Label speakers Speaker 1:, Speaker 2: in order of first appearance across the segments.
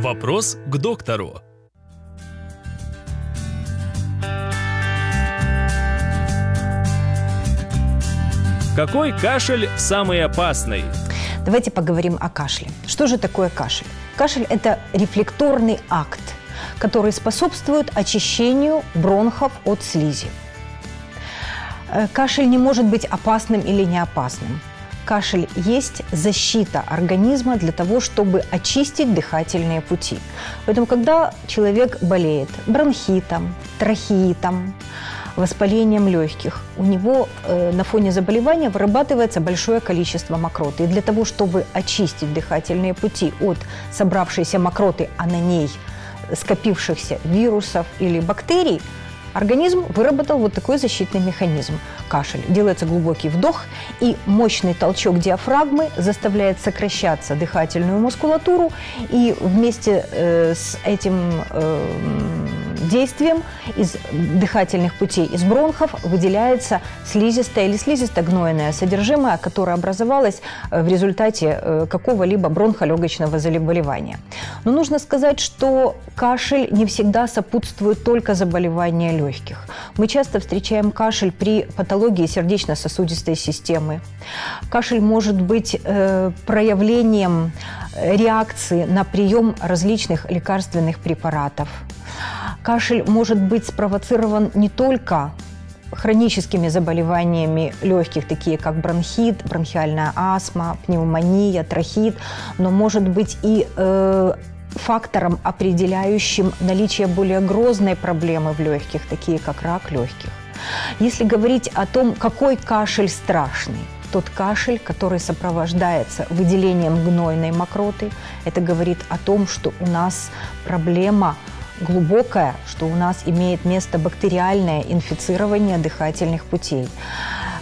Speaker 1: Вопрос к доктору. Какой кашель самый опасный?
Speaker 2: Давайте поговорим о кашле. Что же такое кашель? Кашель – это рефлекторный акт, который способствует очищению бронхов от слизи. Э, кашель не может быть опасным или не опасным. Кашель есть защита организма для того, чтобы очистить дыхательные пути. Поэтому, когда человек болеет бронхитом, трахеитом, воспалением легких, у него э, на фоне заболевания вырабатывается большое количество мокроты. И для того, чтобы очистить дыхательные пути от собравшейся мокроты, а на ней скопившихся вирусов или бактерий, Организм выработал вот такой защитный механизм – кашель. Делается глубокий вдох, и мощный толчок диафрагмы заставляет сокращаться дыхательную мускулатуру, и вместе э, с этим э, действием из дыхательных путей, из бронхов выделяется слизистое или слизисто-гнойное содержимое, которое образовалось э, в результате э, какого-либо бронхолегочного заболевания. Но нужно сказать, что кашель не всегда сопутствует только заболеванию легких. Мы часто встречаем кашель при патологии сердечно-сосудистой системы. Кашель может быть э, проявлением реакции на прием различных лекарственных препаратов. Кашель может быть спровоцирован не только хроническими заболеваниями легких, такие как бронхит, бронхиальная астма, пневмония, трахит, но может быть и э, фактором, определяющим наличие более грозной проблемы в легких, такие как рак легких. Если говорить о том, какой кашель страшный, тот кашель, который сопровождается выделением гнойной мокроты, это говорит о том, что у нас проблема глубокая, что у нас имеет место бактериальное инфицирование дыхательных путей.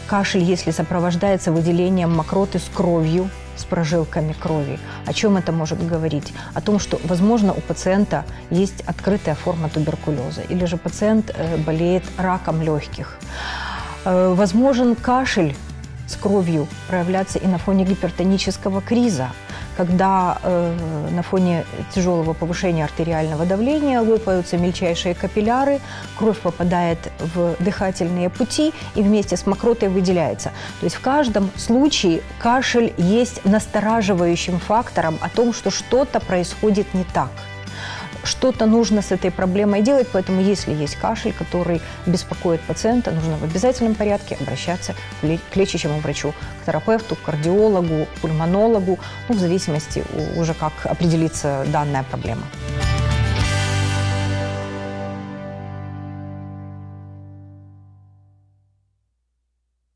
Speaker 2: Кашель, если сопровождается выделением мокроты с кровью, с прожилками крови. О чем это может говорить? О том, что, возможно, у пациента есть открытая форма туберкулеза, или же пациент э, болеет раком легких. Э, возможен кашель с кровью проявляться и на фоне гипертонического криза, когда э, на фоне тяжелого повышения артериального давления лопаются мельчайшие капилляры, кровь попадает в дыхательные пути и вместе с мокротой выделяется. То есть в каждом случае кашель есть настораживающим фактором о том, что что-то происходит не так что-то нужно с этой проблемой делать, поэтому если есть кашель, который беспокоит пациента, нужно в обязательном порядке обращаться к лечащему врачу, к терапевту, к кардиологу, к пульмонологу, ну, в зависимости уже как определится данная проблема.